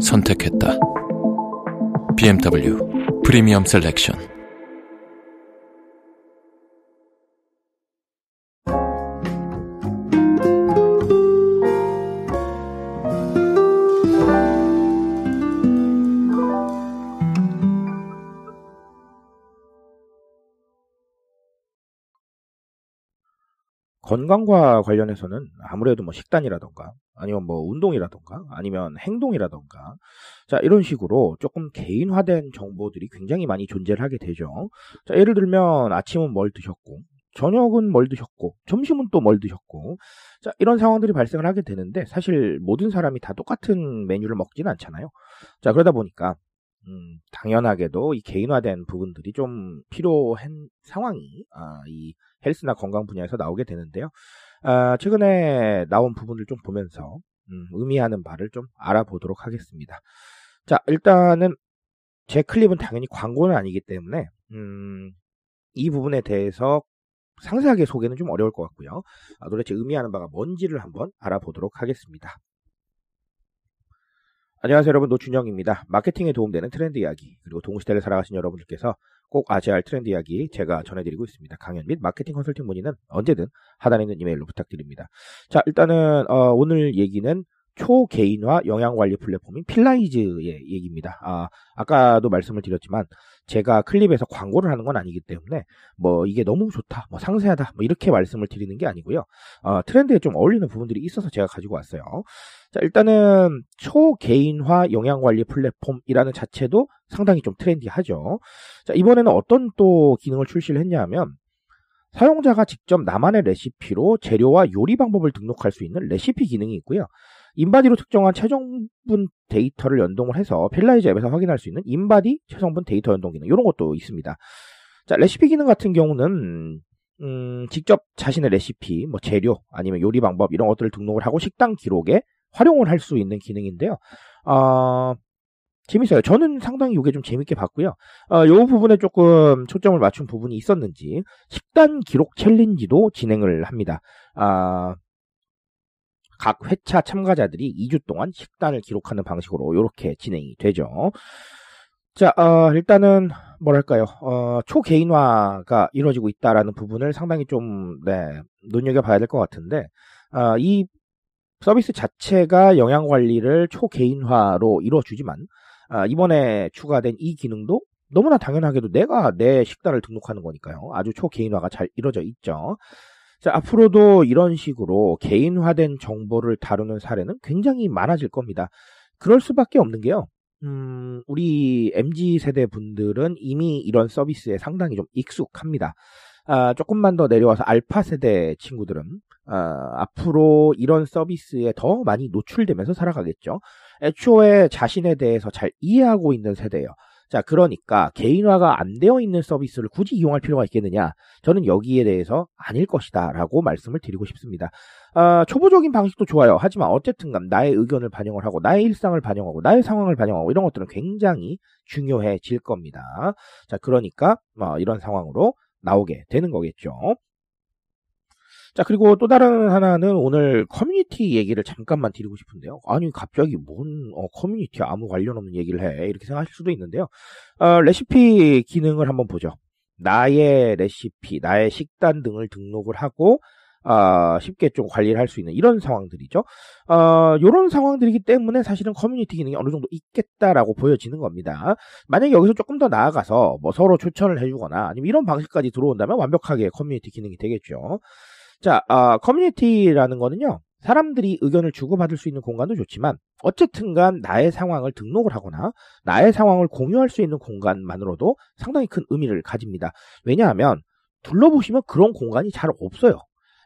선택했다. BMW 프리미엄 셀렉션 건강과 관련해서는 아무래도 뭐 식단이라던가 아니면 뭐 운동이라던가 아니면 행동이라던가 자 이런 식으로 조금 개인화된 정보들이 굉장히 많이 존재를 하게 되죠. 자 예를 들면 아침은 뭘 드셨고 저녁은 뭘 드셨고 점심은 또 뭘 드셨고 자 이런 상황들이 발생을 하게 되는데 사실 모든 사람이 다 똑같은 메뉴를 먹지는 않잖아요. 자 그러다 보니까 음, 당연하게도 이 개인화된 부분들이 좀 필요한 상황이 아, 이 헬스나 건강 분야에서 나오게 되는데요. 아, 최근에 나온 부분을 좀 보면서 음, 의미하는 바를 좀 알아보도록 하겠습니다. 자, 일단은 제 클립은 당연히 광고는 아니기 때문에 음, 이 부분에 대해서 상세하게 소개는 좀 어려울 것 같고요. 아, 도대체 의미하는 바가 뭔지를 한번 알아보도록 하겠습니다. 안녕하세요 여러분 노준영입니다. 마케팅에 도움되는 트렌드 이야기 그리고 동시대를 살아가신 여러분들께서 꼭 아셔야 할 트렌드 이야기 제가 전해드리고 있습니다. 강연 및 마케팅 컨설팅 문의는 언제든 하단에 있는 이메일로 부탁드립니다. 자 일단은 어, 오늘 얘기는 초개인화 영양관리 플랫폼인 필라이즈의 얘기입니다. 아, 아까도 말씀을 드렸지만 제가 클립에서 광고를 하는 건 아니기 때문에 뭐 이게 너무 좋다, 뭐 상세하다, 뭐 이렇게 말씀을 드리는 게 아니고요. 어, 트렌드에 좀 어울리는 부분들이 있어서 제가 가지고 왔어요. 자, 일단은 초개인화 영양관리 플랫폼이라는 자체도 상당히 좀 트렌디하죠. 자, 이번에는 어떤 또 기능을 출시를 했냐면 사용자가 직접 나만의 레시피로 재료와 요리 방법을 등록할 수 있는 레시피 기능이 있고요. 인바디로 측정한 체성분 데이터를 연동을 해서 필라이즈 앱에서 확인할 수 있는 인바디 체성분 데이터 연동 기능 이런 것도 있습니다. 자 레시피 기능 같은 경우는 음, 직접 자신의 레시피, 뭐 재료 아니면 요리 방법 이런 것들을 등록을 하고 식단 기록에 활용을 할 수 있는 기능인데요. 어, 재밌어요. 저는 상당히 이게 좀 재밌게 봤고요. 어, 요 부분에 조금 초점을 맞춘 부분이 있었는지 식단 기록 챌린지도 진행을 합니다. 아, 각 회차 참가자들이 2주 동안 식단을 기록하는 방식으로 이렇게 진행이 되죠. 자, 어, 일단은 뭐랄까요, 어, 초개인화가 이루어지고 있다라는 부분을 상당히 좀 네, 눈여겨봐야 될 것 같은데, 어, 이 서비스 자체가 영양 관리를 초개인화로 이루어주지만 아, 이번에 추가된 이 기능도 너무나 당연하게도 내가 내 식단을 등록하는 거니까요. 아주 초개인화가 잘 이루어져 있죠. 자, 앞으로도 이런 식으로 개인화된 정보를 다루는 사례는 굉장히 많아질 겁니다. 그럴 수밖에 없는 게요. 음, 우리 MZ 세대 분들은 이미 이런 서비스에 상당히 좀 익숙합니다. 아, 조금만 더 내려와서 알파 세대 친구들은 아, 앞으로 이런 서비스에 더 많이 노출되면서 살아가겠죠. 애초에 자신에 대해서 잘 이해하고 있는 세대예요. 자, 그러니까 개인화가 안 되어 있는 서비스를 굳이 이용할 필요가 있겠느냐? 저는 여기에 대해서 아닐 것이다. 라고 말씀을 드리고 싶습니다. 아, 초보적인 방식도 좋아요. 하지만 어쨌든 간 나의 의견을 반영을 하고, 나의 일상을 반영하고, 나의 상황을 반영하고, 이런 것들은 굉장히 중요해질 겁니다. 자, 그러니까, 뭐, 이런 상황으로 나오게 되는 거겠죠. 자, 그리고 또 다른 하나는 오늘 커뮤니티 얘기를 잠깐만 드리고 싶은데요. 아니, 갑자기 뭔, 어, 커뮤니티 아무 관련 없는 얘기를 해. 이렇게 생각하실 수도 있는데요. 어, 레시피 기능을 한번 보죠. 나의 레시피, 나의 식단 등을 등록을 하고, 어, 쉽게 좀 관리를 할 수 있는 이런 상황들이죠. 어, 이런 상황들이기 때문에 사실은 커뮤니티 기능이 어느 정도 있겠다라고 보여지는 겁니다. 만약에 여기서 조금 더 나아가서 뭐 서로 추천을 해주거나 아니면 이런 방식까지 들어온다면 완벽하게 커뮤니티 기능이 되겠죠. 자, 어, 커뮤니티라는 거는요. 사람들이 의견을 주고받을 수 있는 공간도 좋지만 어쨌든 간 나의 상황을 등록을 하거나 나의 상황을 공유할 수 있는 공간만으로도 상당히 큰 의미를 가집니다. 왜냐하면 둘러보시면 그런 공간이 잘 없어요.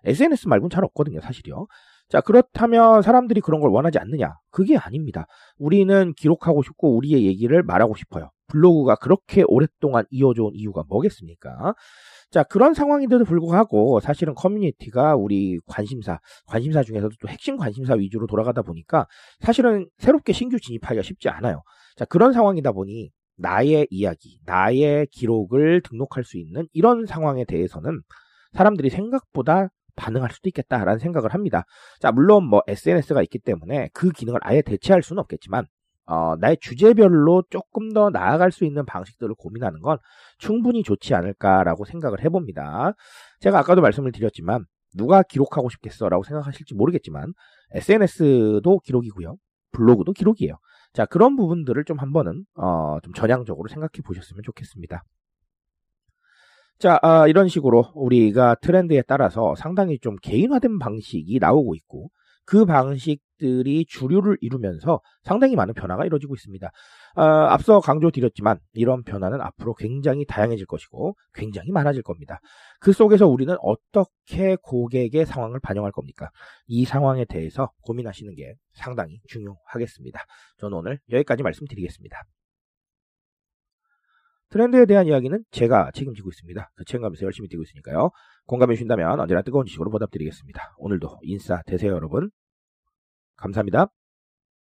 SNS 말고는 잘 없거든요, 사실이요. 자, 그렇다면 사람들이 그런 걸 원하지 않느냐? 그게 아닙니다. 우리는 기록하고 싶고 우리의 얘기를 말하고 싶어요. 블로그가 그렇게 오랫동안 이어져 온 이유가 뭐겠습니까? 자, 그런 상황인데도 불구하고 사실은 커뮤니티가 우리 관심사, 관심사 중에서도 또 핵심 관심사 위주로 돌아가다 보니까 사실은 새롭게 신규 진입하기가 쉽지 않아요. 자, 그런 상황이다 보니 나의 이야기, 나의 기록을 등록할 수 있는 이런 상황에 대해서는 사람들이 생각보다 반응할 수도 있겠다라는 생각을 합니다. 자, 물론 뭐 SNS가 있기 때문에 그 기능을 아예 대체할 수는 없겠지만 어, 나의 주제별로 조금 더 나아갈 수 있는 방식들을 고민하는 건 충분히 좋지 않을까라고 생각을 해봅니다. 제가 아까도 말씀을 드렸지만 누가 기록하고 싶겠어라고 생각하실지 모르겠지만 SNS도 기록이고요. 블로그도 기록이에요. 자, 그런 부분들을 좀 한번은 어, 좀 전향적으로 생각해 보셨으면 좋겠습니다. 자, 아, 이런 식으로 우리가 트렌드에 따라서 상당히 좀 개인화된 방식이 나오고 있고 그 방식 들이 주류를 이루면서 상당히 많은 변화가 이루어지고 있습니다. 어, 앞서 강조드렸지만 이런 변화는 앞으로 굉장히 다양해질 것이고 굉장히 많아질 겁니다. 그 속에서 우리는 어떻게 고객의 상황을 반영할 겁니까? 이 상황에 대해서 고민하시는 게 상당히 중요하겠습니다. 저는 오늘 여기까지 말씀드리겠습니다. 트렌드에 대한 이야기는 제가 책임지고 있습니다. 그 책임감에서 열심히 뛰고 있으니까요. 공감해 주신다면 언제나 뜨거운 지식으로 보답드리겠습니다. 오늘도 인싸 되세요 여러분. 감사합니다.